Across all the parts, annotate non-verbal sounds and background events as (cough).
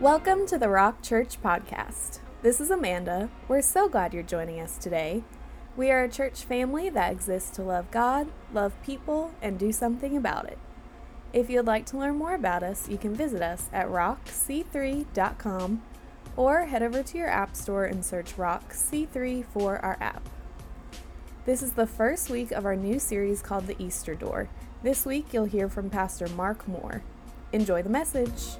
Welcome to the Rock Church Podcast. This is Amanda. We're so glad you're joining us today. We are a church family that exists to love God, love people, and do something about it. If you'd like to learn more about us, you can visit us at rockc3.com or head over to your app store and search Rock C3 for our app. This is the first week of our new series called The Easter Door. This week you'll hear from Pastor Mark Moore. Enjoy the message.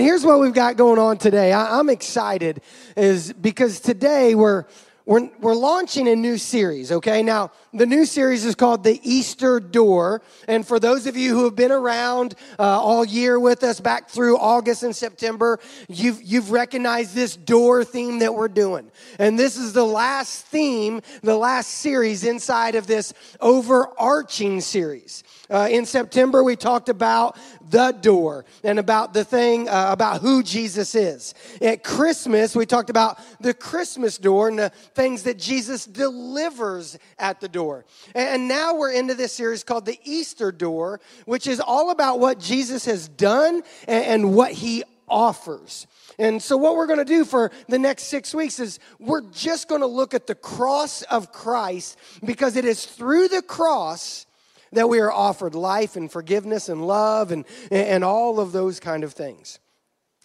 And here's what we've got going on today. I, am excited, is because today we're we're, we're launching a new series, okay? Now, the new series is called The Easter Door. And for those of you who have been around uh, all year with us back through August and September, you've, you've recognized this door theme that we're doing. And this is the last theme, the last series inside of this overarching series. Uh, in September, we talked about the door and about the thing uh, about who Jesus is. At Christmas, we talked about the Christmas door and the things that Jesus delivers at the door. And now we're into this series called the Easter door, which is all about what Jesus has done and what he offers. And so, what we're going to do for the next six weeks is we're just going to look at the cross of Christ because it is through the cross that we are offered life and forgiveness and love and, and all of those kind of things.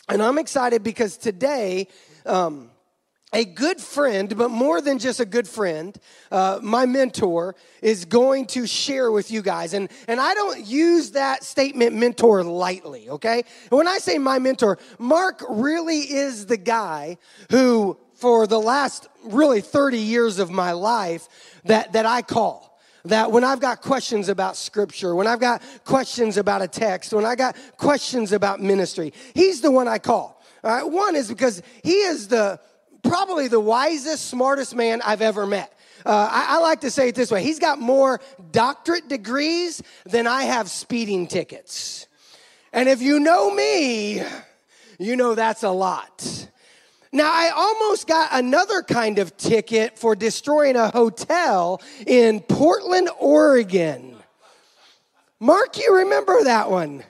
And I'm excited because today, um, a good friend, but more than just a good friend, uh, my mentor is going to share with you guys. And, and I don't use that statement mentor lightly, okay? When I say my mentor, Mark really is the guy who, for the last really 30 years of my life, that, that I call that when I've got questions about scripture, when I've got questions about a text, when I got questions about ministry, he's the one I call. All right, one is because he is the probably the wisest, smartest man I've ever met. Uh, I, I, like to say it this way he's got more doctorate degrees than I have speeding tickets. And if you know me, you know that's a lot. Now, I almost got another kind of ticket for destroying a hotel in Portland, Oregon. Mark, you remember that one?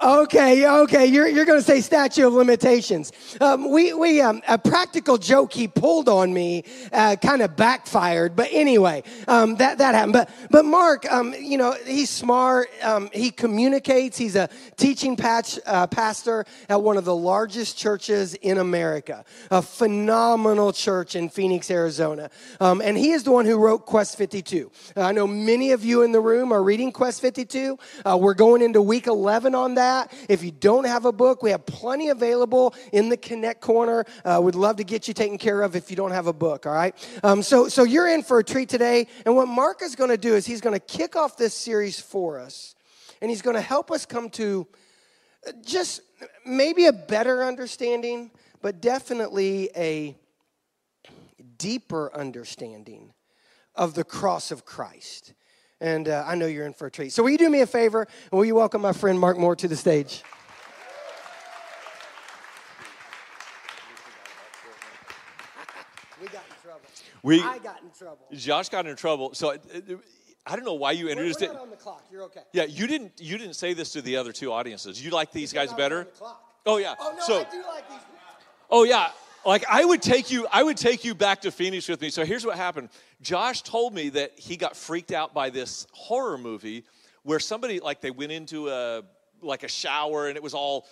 Okay, okay, you're, you're going to say statute of limitations. Um, we, we, um, a practical joke he pulled on me uh, kind of backfired, but anyway, um, that, that happened. But, but Mark, um, you know, he's smart, um, he communicates, he's a teaching patch, uh, pastor at one of the largest churches in America, a phenomenal church in Phoenix, Arizona. Um, and he is the one who wrote Quest 52. Uh, I know many of you in the room are reading Quest 52. Uh, we're going into week 11 on that If you don't have a book, we have plenty available in the Connect Corner. Uh, we'd love to get you taken care of if you don't have a book, all right? Um, so, so you're in for a treat today. And what Mark is going to do is he's going to kick off this series for us. And he's going to help us come to just maybe a better understanding, but definitely a deeper understanding of the cross of Christ and uh, I know you're in for a treat. So, will you do me a favor and will you welcome my friend Mark Moore to the stage? (laughs) we got in trouble. We, I got in trouble. Josh got in trouble. So, uh, I don't know why you introduced it. on the clock. You're okay. Yeah, you didn't. You didn't say this to the other two audiences. You like these guys better? The Oh yeah. Oh no, so, I do like these. Oh yeah like I would take you, I would take you back to Phoenix with me. So here's what happened. Josh told me that he got freaked out by this horror movie where somebody like they went into a like a shower and it was all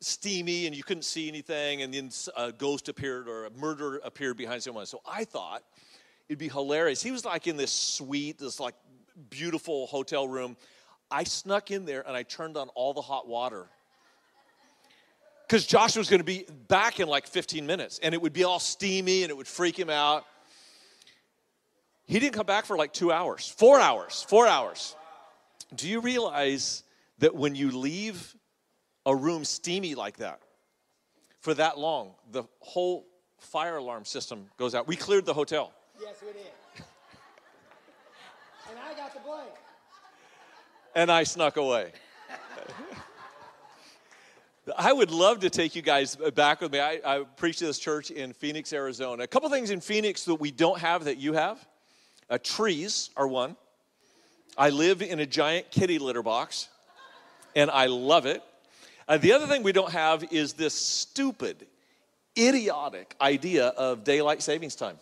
steamy and you couldn't see anything and then a ghost appeared or a murder appeared behind someone. So I thought it'd be hilarious. He was like in this suite, this like beautiful hotel room. I snuck in there and I turned on all the hot water because Joshua was going to be back in like 15 minutes and it would be all steamy and it would freak him out. He didn't come back for like two hours, four hours, four hours. Do you realize that when you leave a room steamy like that for that long, the whole fire alarm system goes out? We cleared the hotel. Yes, we did. (laughs) and I got the blame. And I snuck away. (laughs) I would love to take you guys back with me. I, I preach to this church in Phoenix, Arizona. A couple things in Phoenix that we don't have that you have. Uh, trees are one. I live in a giant kitty litter box, and I love it. Uh, the other thing we don't have is this stupid, idiotic idea of daylight savings time.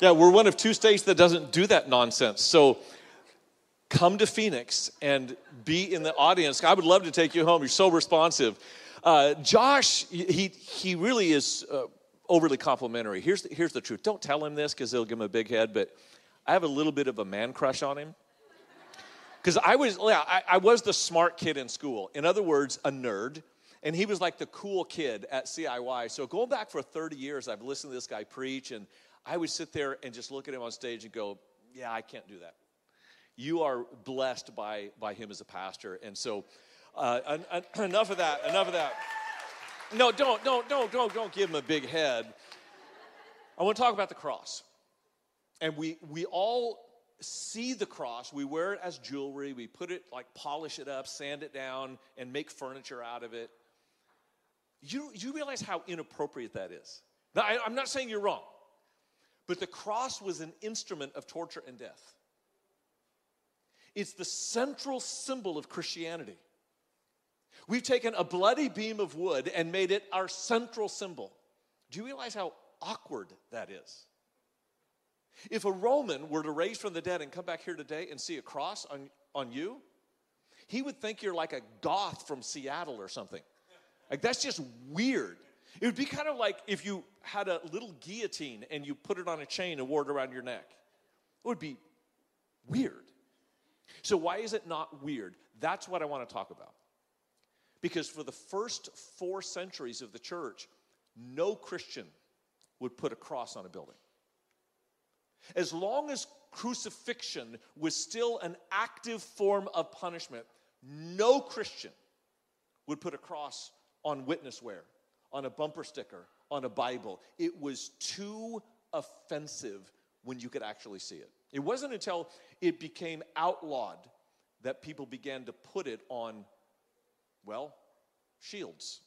Yeah, we're one of two states that doesn't do that nonsense. So come to Phoenix and be in the audience. I would love to take you home. You're so responsive. Uh, Josh, he, he really is uh, overly complimentary. Here's the, here's the truth. Don't tell him this because he'll give him a big head, but I have a little bit of a man crush on him. Because I was, yeah, I, I was the smart kid in school. In other words, a nerd. And he was like the cool kid at CIY. So going back for 30 years, I've listened to this guy preach, and I would sit there and just look at him on stage and go, Yeah, I can't do that. You are blessed by, by him as a pastor. And so, uh, (clears throat) enough of that, enough of that. No, don't, don't, don't, don't, don't give him a big head. I want to talk about the cross. And we, we all see the cross, we wear it as jewelry, we put it like polish it up, sand it down, and make furniture out of it. You, you realize how inappropriate that is. Now, I, I'm not saying you're wrong, but the cross was an instrument of torture and death. It's the central symbol of Christianity. We've taken a bloody beam of wood and made it our central symbol. Do you realize how awkward that is? If a Roman were to raise from the dead and come back here today and see a cross on, on you, he would think you're like a goth from Seattle or something. Like, that's just weird. It would be kind of like if you had a little guillotine and you put it on a chain and wore it around your neck. It would be weird. So, why is it not weird? That's what I want to talk about. Because for the first four centuries of the church, no Christian would put a cross on a building. As long as crucifixion was still an active form of punishment, no Christian would put a cross on witness wear, on a bumper sticker, on a Bible. It was too offensive when you could actually see it. It wasn't until it became outlawed that people began to put it on, well, shields.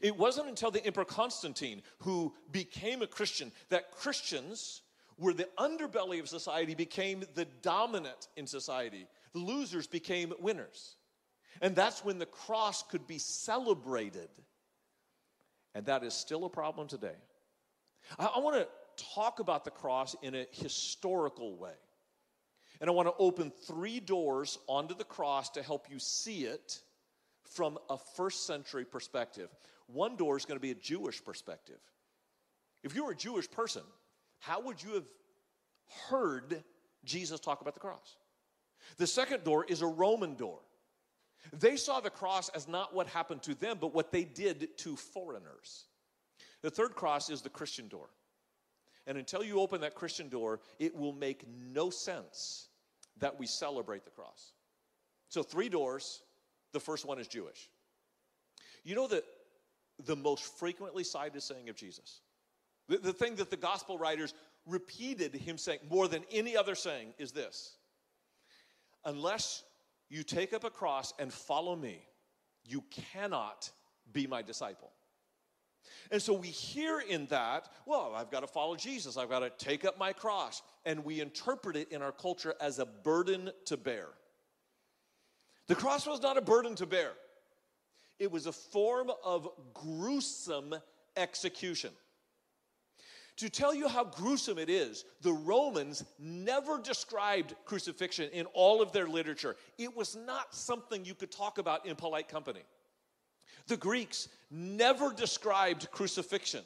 It wasn't until the Emperor Constantine, who became a Christian, that Christians were the underbelly of society, became the dominant in society. The losers became winners. And that's when the cross could be celebrated. And that is still a problem today. I, I want to talk about the cross in a historical way. And I want to open three doors onto the cross to help you see it from a first century perspective. One door is going to be a Jewish perspective. If you were a Jewish person, how would you have heard Jesus talk about the cross? The second door is a Roman door. They saw the cross as not what happened to them, but what they did to foreigners. The third cross is the Christian door. And until you open that Christian door, it will make no sense that we celebrate the cross. So, three doors. The first one is Jewish. You know that the most frequently cited saying of Jesus, the, the thing that the gospel writers repeated him saying more than any other saying is this Unless you take up a cross and follow me, you cannot be my disciple. And so we hear in that, well, I've got to follow Jesus. I've got to take up my cross. And we interpret it in our culture as a burden to bear. The cross was not a burden to bear, it was a form of gruesome execution. To tell you how gruesome it is, the Romans never described crucifixion in all of their literature. It was not something you could talk about in polite company. The Greeks never described crucifixion.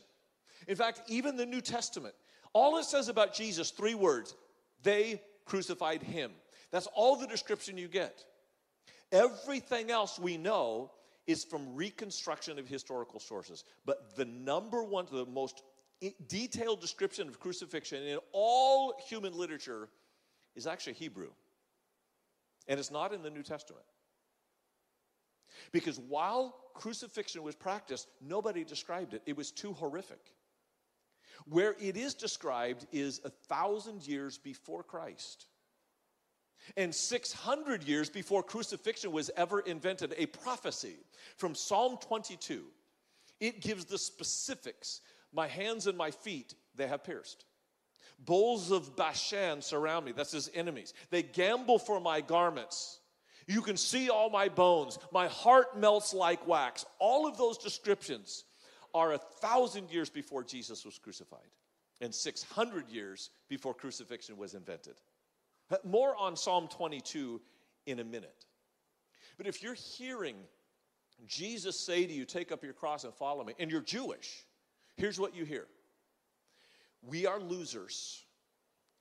In fact, even the New Testament, all it says about Jesus, three words they crucified him. That's all the description you get. Everything else we know is from reconstruction of historical sources. But the number one, the most detailed description of crucifixion in all human literature is actually Hebrew. And it's not in the New Testament. Because while crucifixion was practiced, nobody described it. It was too horrific. Where it is described is a thousand years before Christ. And 600 years before crucifixion was ever invented, a prophecy from Psalm 22. It gives the specifics. My hands and my feet they have pierced. Bulls of Bashan surround me. That's his enemies. They gamble for my garments. You can see all my bones. My heart melts like wax. All of those descriptions are a thousand years before Jesus was crucified and 600 years before crucifixion was invented. More on Psalm 22 in a minute. But if you're hearing Jesus say to you, Take up your cross and follow me, and you're Jewish, here's what you hear We are losers,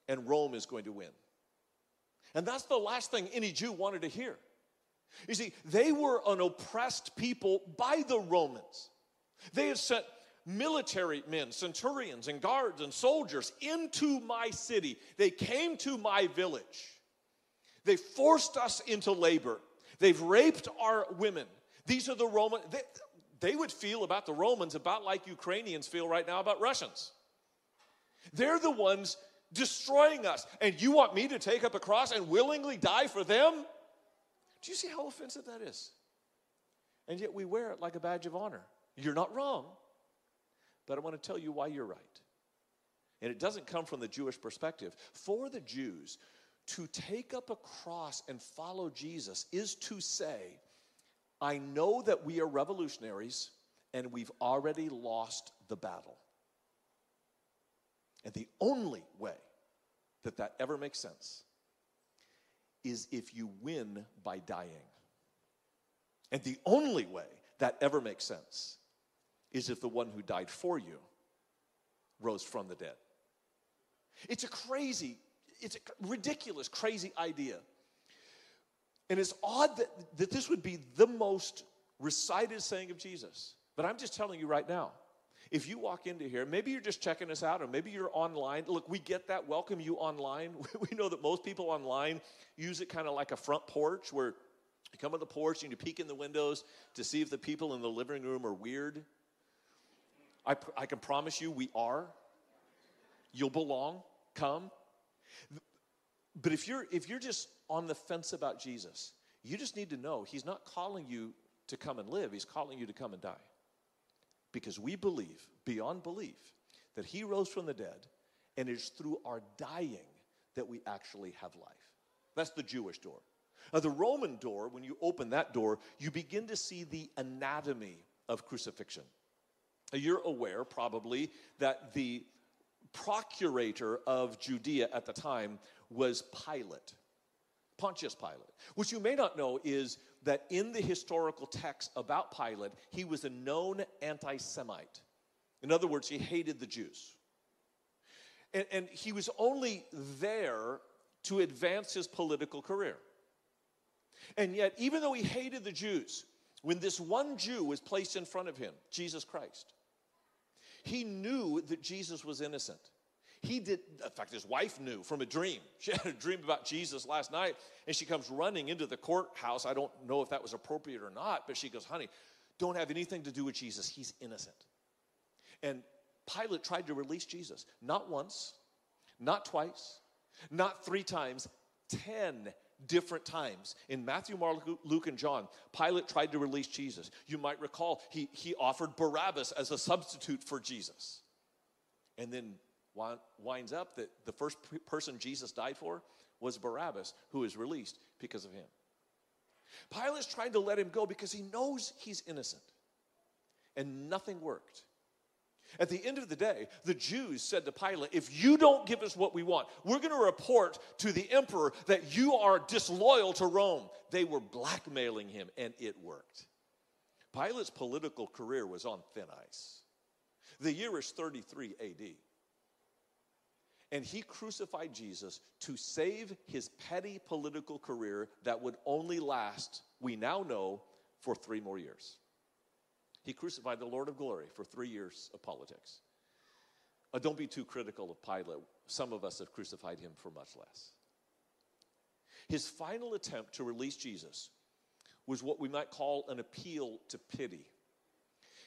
and Rome is going to win. And that's the last thing any Jew wanted to hear. You see, they were an oppressed people by the Romans. They had sent military men, centurions, and guards and soldiers into my city. They came to my village. They forced us into labor. They've raped our women. These are the Roman, they, they would feel about the Romans about like Ukrainians feel right now about Russians. They're the ones destroying us. And you want me to take up a cross and willingly die for them? Do you see how offensive that is? And yet we wear it like a badge of honor. You're not wrong, but I want to tell you why you're right. And it doesn't come from the Jewish perspective. For the Jews, to take up a cross and follow Jesus is to say, I know that we are revolutionaries and we've already lost the battle. And the only way that that ever makes sense is if you win by dying. And the only way that ever makes sense is if the one who died for you rose from the dead. It's a crazy, it's a ridiculous, crazy idea. And it's odd that, that this would be the most recited saying of Jesus. But I'm just telling you right now, if you walk into here, maybe you're just checking us out, or maybe you're online. Look, we get that. Welcome you online. (laughs) We know that most people online use it kind of like a front porch where you come on the porch and you peek in the windows to see if the people in the living room are weird. I, I can promise you we are. You'll belong. Come. But if you're if you're just on the fence about Jesus, you just need to know he's not calling you to come and live, he's calling you to come and die. Because we believe, beyond belief, that he rose from the dead, and it's through our dying that we actually have life. That's the Jewish door. Now, the Roman door, when you open that door, you begin to see the anatomy of crucifixion. You're aware, probably, that the procurator of Judea at the time was Pilate. Pontius Pilate. What you may not know is that in the historical text about Pilate, he was a known anti Semite. In other words, he hated the Jews. And, and, he was only there to advance his political career. And yet, even though he hated the Jews, when this one Jew was placed in front of him, Jesus Christ, he knew that Jesus was innocent. He did, in fact, his wife knew from a dream. (laughs) She had a dream about Jesus last night, and she comes running into the courthouse. I don't know if that was appropriate or not, but she goes, Honey, don't have anything to do with Jesus. He's innocent. And Pilate tried to release Jesus, not once, not twice, not three times, 10 different times. In Matthew, Mark, Luke, and John, Pilate tried to release Jesus. You might recall he, he offered Barabbas as a substitute for Jesus. And then winds up that the first person Jesus died for was Barabbas, who is released because of him. Pilate's trying to let him go because he knows he's innocent. And nothing worked. At the end of the day, the Jews said to Pilate, If you don't give us what we want, we're going to report to the emperor that you are disloyal to Rome. They were blackmailing him, and it worked. Pilate's political career was on thin ice. The year is 33 AD. And he crucified Jesus to save his petty political career that would only last, we now know, for three more years. He crucified the Lord of glory for three years of politics. Uh, don't be too critical of Pilate. Some of us have crucified him for much less. His final attempt to release Jesus was what we might call an appeal to pity.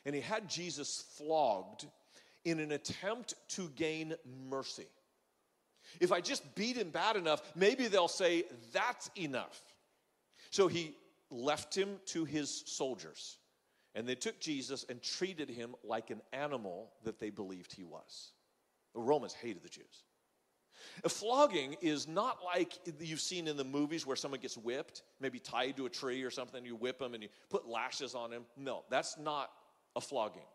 And he had Jesus flogged in an attempt to gain mercy. If I just beat him bad enough, maybe they'll say, That's enough. So he left him to his soldiers. And they took Jesus and treated him like an animal that they believed he was. The Romans hated the Jews. A flogging is not like you've seen in the movies where someone gets whipped, maybe tied to a tree or something, you whip them and you put lashes on him. No, that's not a flogging.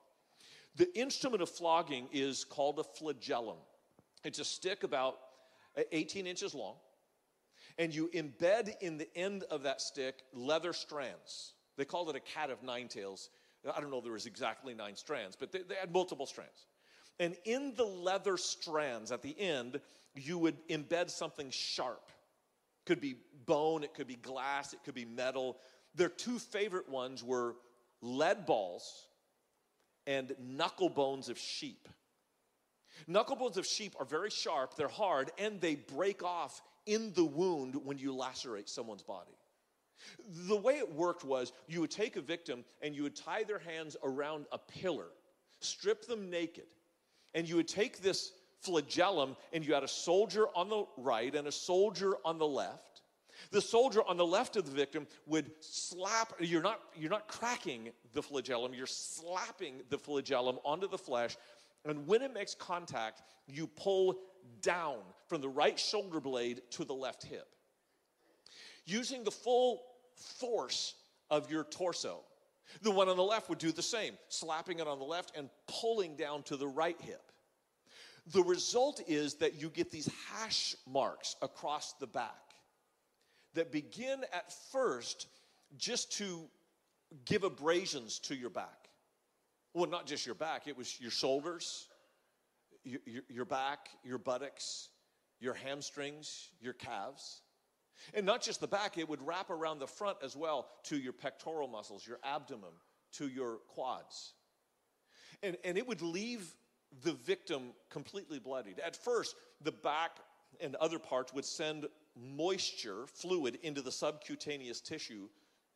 The instrument of flogging is called a flagellum. It's a stick about uh, 18 inches long, and you embed in the end of that stick leather strands. They called it a cat of nine tails. I don't know if there was exactly nine strands, but they, they had multiple strands. And in the leather strands at the end, you would embed something sharp. Could be bone, it could be glass, it could be metal. Their two favorite ones were lead balls and knuckle bones of sheep. Knuckle bones of sheep are very sharp, they're hard, and they break off in the wound when you lacerate someone's body. The way it worked was you would take a victim and you would tie their hands around a pillar, strip them naked, and you would take this flagellum and you had a soldier on the right and a soldier on the left. The soldier on the left of the victim would slap, you're not, you're not cracking the flagellum, you're slapping the flagellum onto the flesh. And when it makes contact, you pull down from the right shoulder blade to the left hip. Using the full force of your torso. The one on the left would do the same, slapping it on the left and pulling down to the right hip. The result is that you get these hash marks across the back that begin at first just to give abrasions to your back. Well, not just your back, it was your shoulders, your, your, your back, your buttocks, your hamstrings, your calves. And not just the back, it would wrap around the front as well to your pectoral muscles, your abdomen, to your quads. And, and it would leave the victim completely bloodied. At first, the back and other parts would send moisture, fluid, into the subcutaneous tissue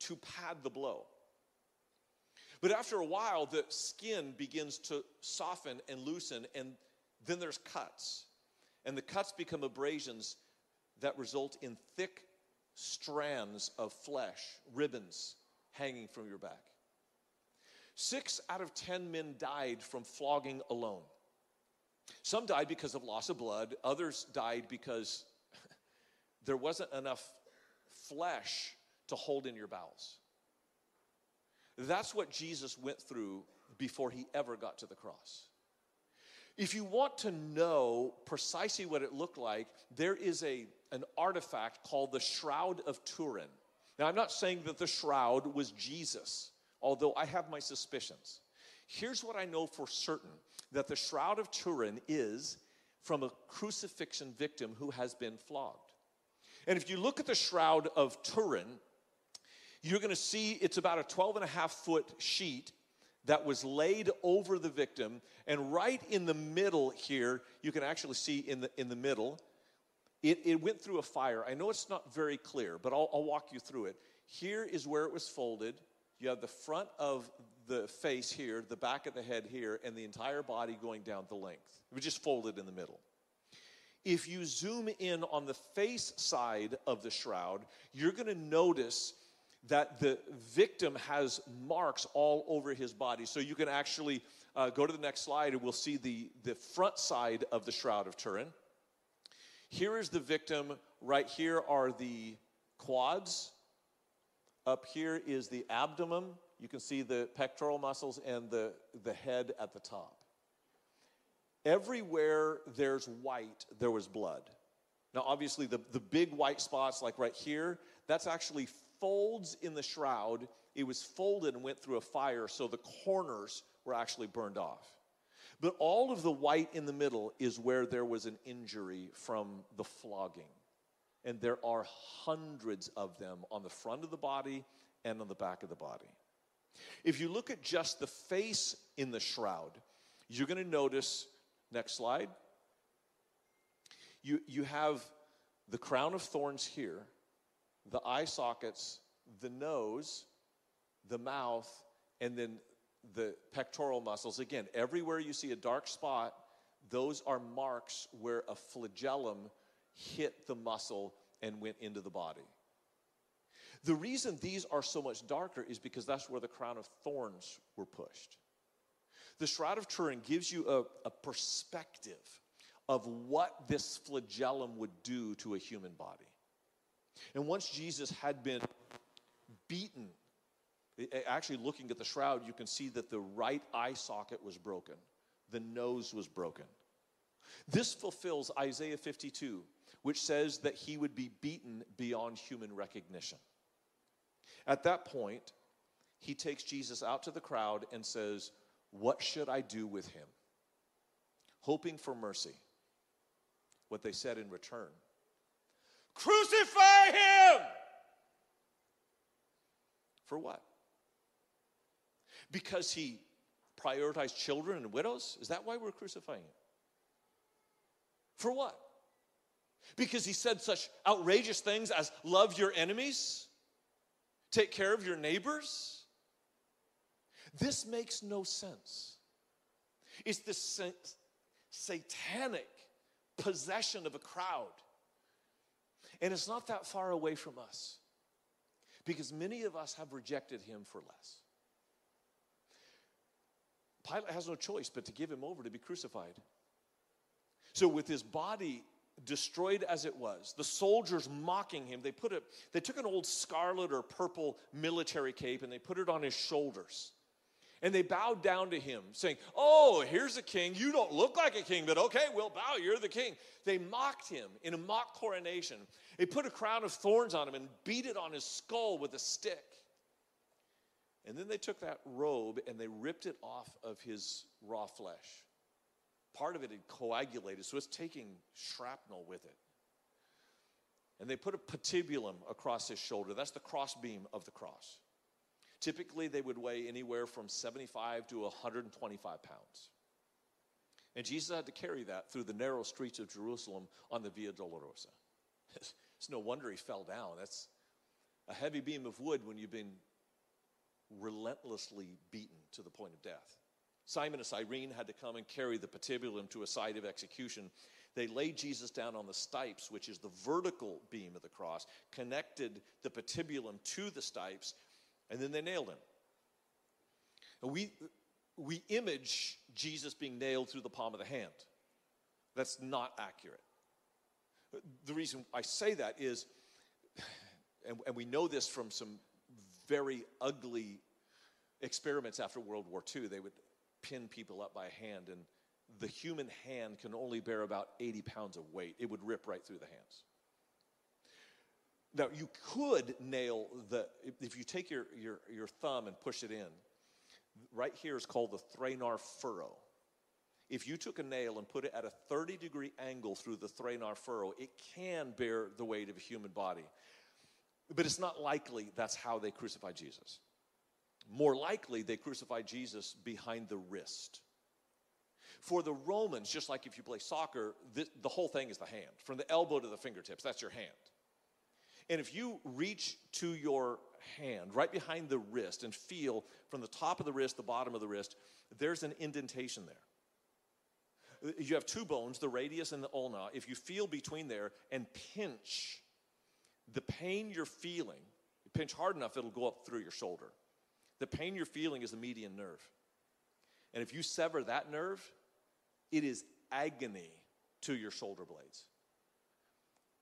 to pad the blow. But after a while, the skin begins to soften and loosen, and then there's cuts. And the cuts become abrasions that result in thick strands of flesh, ribbons hanging from your back. Six out of ten men died from flogging alone. Some died because of loss of blood, others died because (laughs) there wasn't enough flesh to hold in your bowels. That's what Jesus went through before he ever got to the cross. If you want to know precisely what it looked like, there is a, an artifact called the Shroud of Turin. Now, I'm not saying that the shroud was Jesus although I have my suspicions. Here's what I know for certain that the Shroud of Turin is from a crucifixion victim who has been flogged. And if you look at the Shroud of Turin, you're going to see it's about a 12 and a half foot sheet that was laid over the victim. And right in the middle here, you can actually see in the, in the middle, it, it went through a fire. I know it's not very clear, but I'll, I'll walk you through it. Here is where it was folded. You have the front of the face here, the back of the head here, and the entire body going down the length. It was just folded in the middle. If you zoom in on the face side of the shroud, you're going to notice that the victim has marks all over his body. So you can actually uh, go to the next slide and we'll see the, the front side of the Shroud of Turin. Here is the victim. Right here are the quads up here is the abdomen. You can see the pectoral muscles and the, the head at the top. Everywhere there's white, there was blood. Now, obviously, the, the big white spots, like right here, that's actually folds in the shroud. It was folded and went through a fire, so the corners were actually burned off. But all of the white in the middle is where there was an injury from the flogging and there are hundreds of them on the front of the body and on the back of the body. If you look at just the face in the shroud, you're going to notice, next slide, you, you have the crown of thorns here, the eye sockets, the nose, the mouth, and then the pectoral muscles. Again, everywhere you see a dark spot, those are marks where a flagellum hit the muscle and went into the body. The reason these are so much darker is because that's where the crown of thorns were pushed. The Shroud of Turin gives you a, a perspective of what this flagellum would do to a human body. And once Jesus had been beaten, actually looking at the shroud, you can see that the right eye socket was broken, the nose was broken. This fulfills Isaiah 52, which says that he would be beaten beyond human recognition. At that point, he takes Jesus out to the crowd and says, What should I do with him? Hoping for mercy. What they said in return Crucify him! For what? Because he prioritized children and widows? Is that why we're crucifying him? For what? Because he said such outrageous things as love your enemies, take care of your neighbors. This makes no sense. It's this satanic possession of a crowd. And it's not that far away from us because many of us have rejected him for less. Pilate has no choice but to give him over to be crucified. So, with his body destroyed as it was, the soldiers mocking him, they put it, they took an old scarlet or purple military cape and they put it on his shoulders. And they bowed down to him, saying, Oh, here's a king. You don't look like a king, but okay, we'll bow. You're the king. They mocked him in a mock coronation. They put a crown of thorns on him and beat it on his skull with a stick. And then they took that robe and they ripped it off of his raw flesh part of it had coagulated, so it's taking shrapnel with it. And they put a patibulum across his shoulder. That's the crossbeam of the cross. Typically, they would weigh anywhere from 75 to 125 pounds. And Jesus had to carry that through the narrow streets of Jerusalem on the Via Dolorosa. (laughs) It's no wonder he fell down. That's a heavy beam of wood when you've been relentlessly beaten to the point of death. Simon and Cyrene had to come and carry the patibulum to a site of execution. They laid Jesus down on the stipes, which is the vertical beam of the cross, connected the patibulum to the stipes, and then they nailed him. And we, we image Jesus being nailed through the palm of the hand. That's not accurate. The reason I say that is, and, and we know this from some very ugly experiments after World War II, they would pin people up by hand, and the human hand can only bear about 80 pounds of weight. It would rip right through the hands. Now, you could nail the, if you take your, your, your thumb and push it in, right here is called the thenar furrow. If you took a nail and put it at a 30 degree angle through the thenar furrow, it can bear the weight of a human body. But it's not likely that's how they crucified Jesus. More likely, they crucified Jesus behind the wrist. For the Romans, just like if you play soccer, the, the whole thing is the hand. From the elbow to the fingertips, that's your hand. And if you reach to your hand right behind the wrist and feel from the top of the wrist, the bottom of the wrist, there's an indentation there. You have two bones, the radius and the ulna. If you feel between there and pinch, the pain you're feeling, you pinch hard enough, it'll go up through your shoulder. The pain you're feeling is the median nerve. And if you sever that nerve, it is agony to your shoulder blades.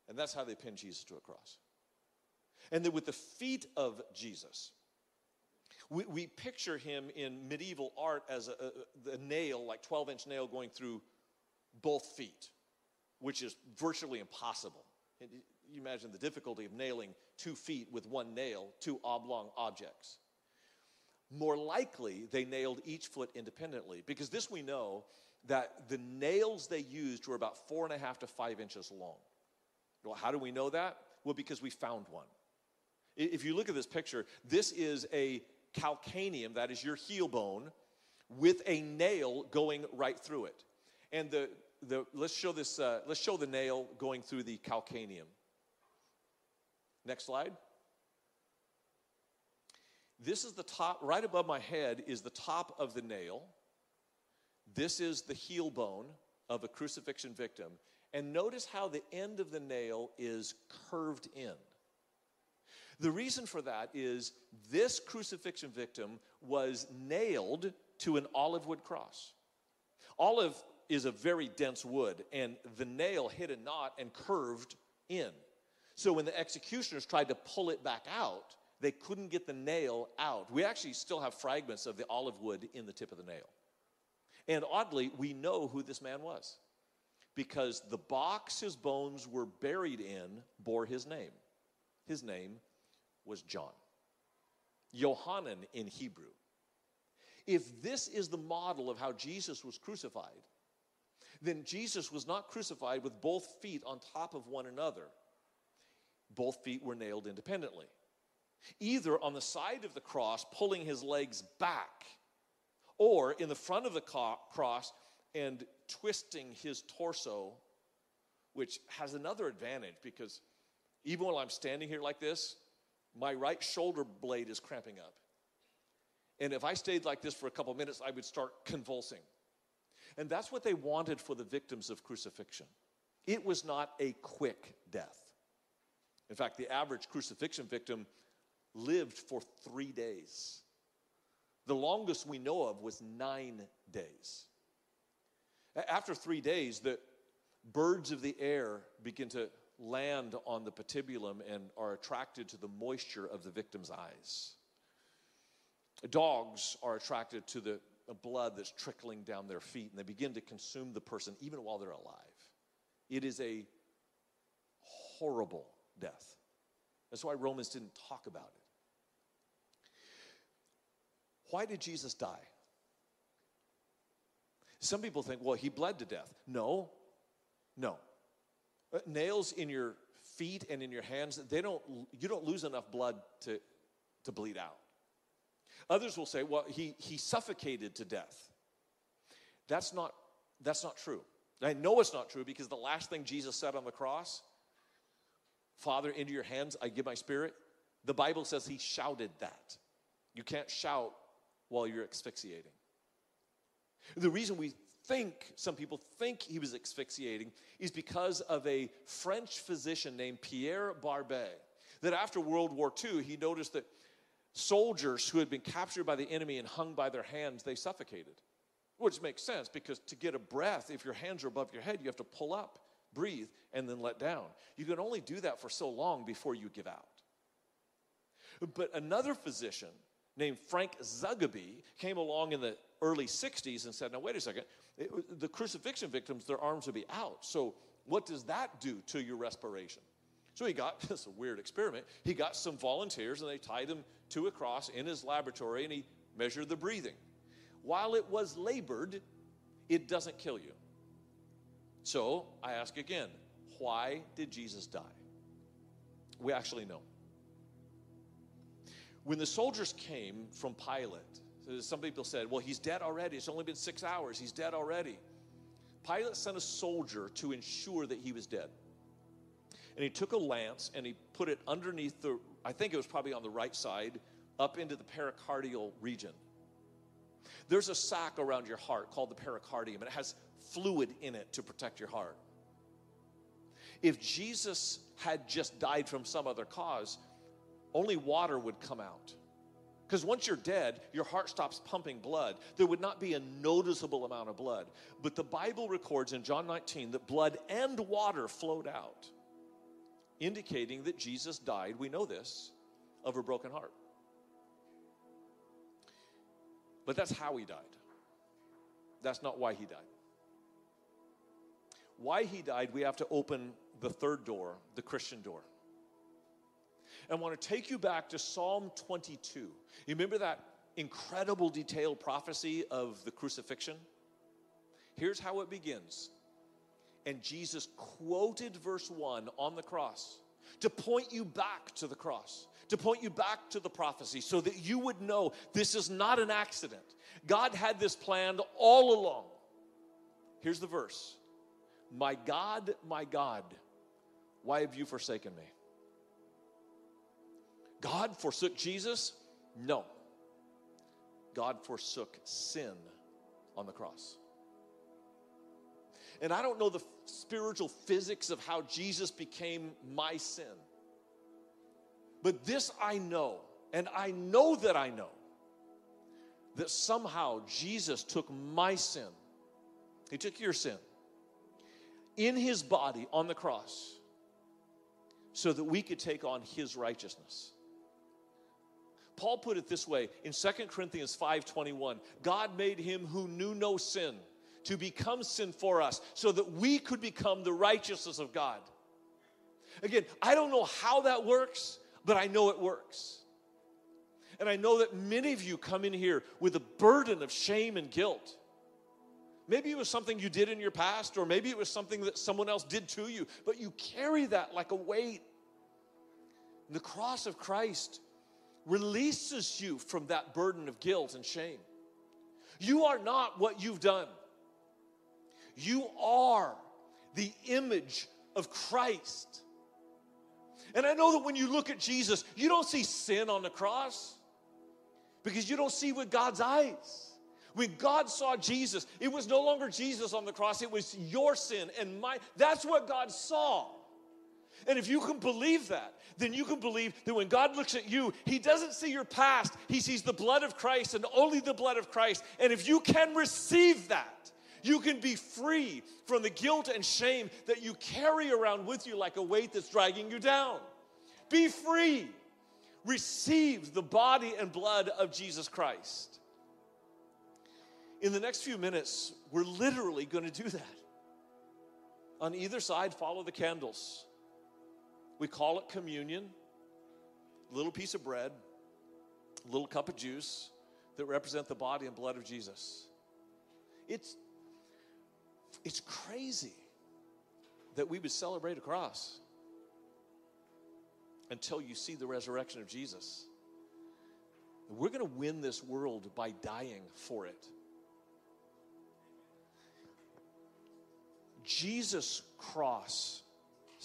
And that's how they pin Jesus to a cross. And then with the feet of Jesus, we, we picture him in medieval art as a, a, a nail, like 12 inch nail going through both feet, which is virtually impossible. You imagine the difficulty of nailing two feet with one nail, two oblong objects. More likely, they nailed each foot independently because this we know that the nails they used were about four and a half to five inches long. Well, how do we know that? Well, because we found one. If you look at this picture, this is a calcaneum, that is your heel bone, with a nail going right through it. And the, the let's show this, uh, let's show the nail going through the calcaneum. Next slide. This is the top, right above my head is the top of the nail. This is the heel bone. of a crucifixion victim. And notice how the end of the nail is curved in. The reason for that is this crucifixion victim was nailed to an olive wood cross. Olive is a very dense wood, and the nail hit a knot and curved in. So when the executioners tried to pull it back out, they couldn't get the nail out. We actually still have fragments of the olive wood in the tip of the nail. And oddly, we know who this man was because the box his bones were buried in bore his name. His name was John. Yohanan in Hebrew. If this is the model of how Jesus was crucified, then Jesus was not crucified with both feet on top of one another. Both feet were nailed independently. Either on the side of the cross, pulling his legs back, or in the front of the cross and twisting his torso, which has another advantage because even while I'm standing here like this, my right shoulder blade is cramping up. And if I stayed like this for a couple minutes, I would start convulsing. And that's what they wanted for the victims of crucifixion. It was not a quick death. In fact, the average crucifixion victim lived for three days. The longest we know of was nine days. After three days, the birds of the air begin to land on the patibulum and are attracted to the moisture of the victim's eyes. Dogs are attracted to the blood that's trickling down their feet and they begin to consume the person even while they're alive. It is a horrible death. That's why Romans didn't talk about it. Why did Jesus die? Some people think, well, he bled to death. No, no. Uh, nails in your feet and in your hands, they don't, you don't lose enough blood to, to bleed out. Others will say, well, he, he suffocated to death. That's not, that's not true. I know it's not true because the last thing Jesus said on the cross, Father, into your hands I give my spirit, the Bible says he shouted that. You can't shout while you're asphyxiating. The reason we think, some people think he was asphyxiating, is because of a French physician named Pierre Barbet. That after World War II, he noticed that soldiers who had been captured by the enemy and hung by their hands, they suffocated. Which makes sense because to get a breath, if your hands are above your head, you have to pull up, breathe, and then let down. You can only do that for so long before you give out. But another physician named Frank Zugibe came along in the early 60s and said, Now, wait a second, it, the crucifixion victims, their arms would be out. So, what does that do to your respiration? So, he got (laughs) this is a weird experiment. He got some volunteers and they tied them to a cross in his laboratory and he measured the breathing. While it was labored, it doesn't kill you. So, I ask again, why did Jesus die? We actually know. When the soldiers came from Pilate, some people said, well, he's dead already. It's only been six hours. He's dead already. Pilate sent a soldier to ensure that he was dead. And he took a lance and he put it underneath the, I think it was probably on the right side, up into the pericardial region. There's a sac around your heart called the pericardium, and it has fluid in it to protect your heart. If Jesus had just died from some other cause, only water would come out. Because once you're dead, your heart stops pumping blood. There would not be a noticeable amount of blood. But the Bible records in John 19 that blood and water flowed out, indicating that Jesus died, we know this, of a broken heart. But that's how he died. That's not why he died. Why he died, we have to open the third door, the Christian door. I want to take you back to Psalm 22. You remember that incredible detailed prophecy of the crucifixion? Here's how it begins. And Jesus quoted verse 1 on the cross to point you back to the cross, to point you back to the prophecy so that you would know this is not an accident. God had this planned all along. Here's the verse My God, my God, why have you forsaken me? God forsook Jesus? No. God forsook sin on the cross. And I don't know the spiritual physics of how Jesus became my sin. But this I know, and I know that I know that somehow Jesus took my sin, He took your sin in His body on the cross so that we could take on His righteousness. Paul put it this way in 2 Corinthians 5:21, God made him who knew no sin to become sin for us so that we could become the righteousness of God. Again, I don't know how that works, but I know it works. And I know that many of you come in here with a burden of shame and guilt. Maybe it was something you did in your past, or maybe it was something that someone else did to you, but you carry that like a weight. The cross of Christ releases you from that burden of guilt and shame. You are not what you've done. You are the image of Christ. And I know that when you look at Jesus, you don't see sin on the cross because you don't see with God's eyes. When God saw Jesus, it was no longer Jesus on the cross, it was your sin and my. That's what God saw. And if you can believe that, then you can believe that when God looks at you, He doesn't see your past, He sees the blood of Christ and only the blood of Christ. And if you can receive that, you can be free from the guilt and shame that you carry around with you like a weight that's dragging you down. Be free. Receive the body and blood of Jesus Christ. In the next few minutes, we're literally going to do that. On either side, follow the candles. We call it communion, little piece of bread, little cup of juice that represent the body and blood of Jesus. It's, it's crazy that we would celebrate a cross until you see the resurrection of Jesus. We're going to win this world by dying for it. Jesus' cross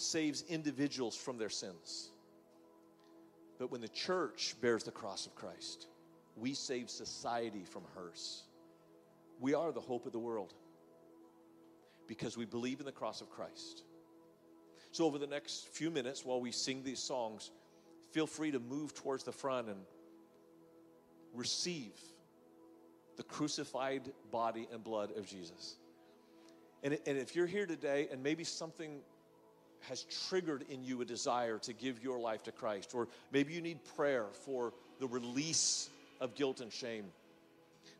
saves individuals from their sins. But when the church bears the cross of Christ, we save society from hers. We are the hope of the world because we believe in the cross of Christ. So, over the next few minutes while we sing these songs, feel free to move towards the front and receive the crucified body and blood of Jesus. And, and if you're here today and maybe something has triggered in you a desire to give your life to Christ, or maybe you need prayer for the release of guilt and shame,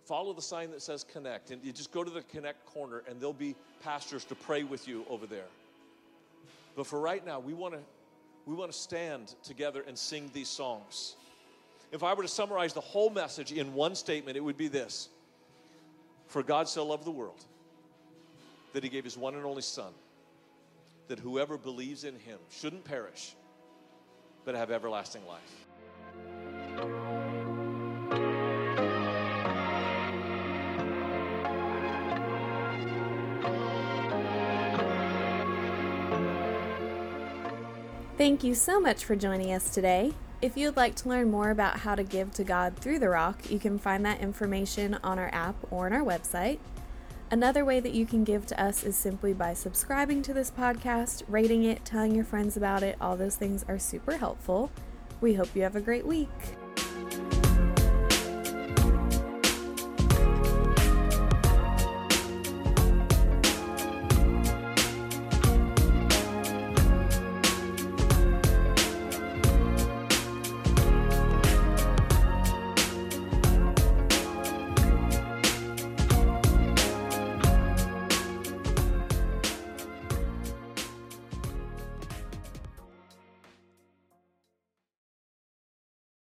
follow the sign that says connect. And you just go to the connect corner, and there'll be pastors to pray with you over there. But for right now, we want to we want to stand together and sing these songs. If I were to summarize the whole message in one statement, it would be this For God so loved the world that he gave his one and only Son, that whoever believes in him shouldn't perish, but have everlasting life. Thank you so much for joining us today. If you'd like to learn more about how to give to God through the rock, you can find that information on our app or on our website. Another way that you can give to us is simply by subscribing to this podcast, rating it, telling your friends about it. All those things are super helpful. We hope you have a great week.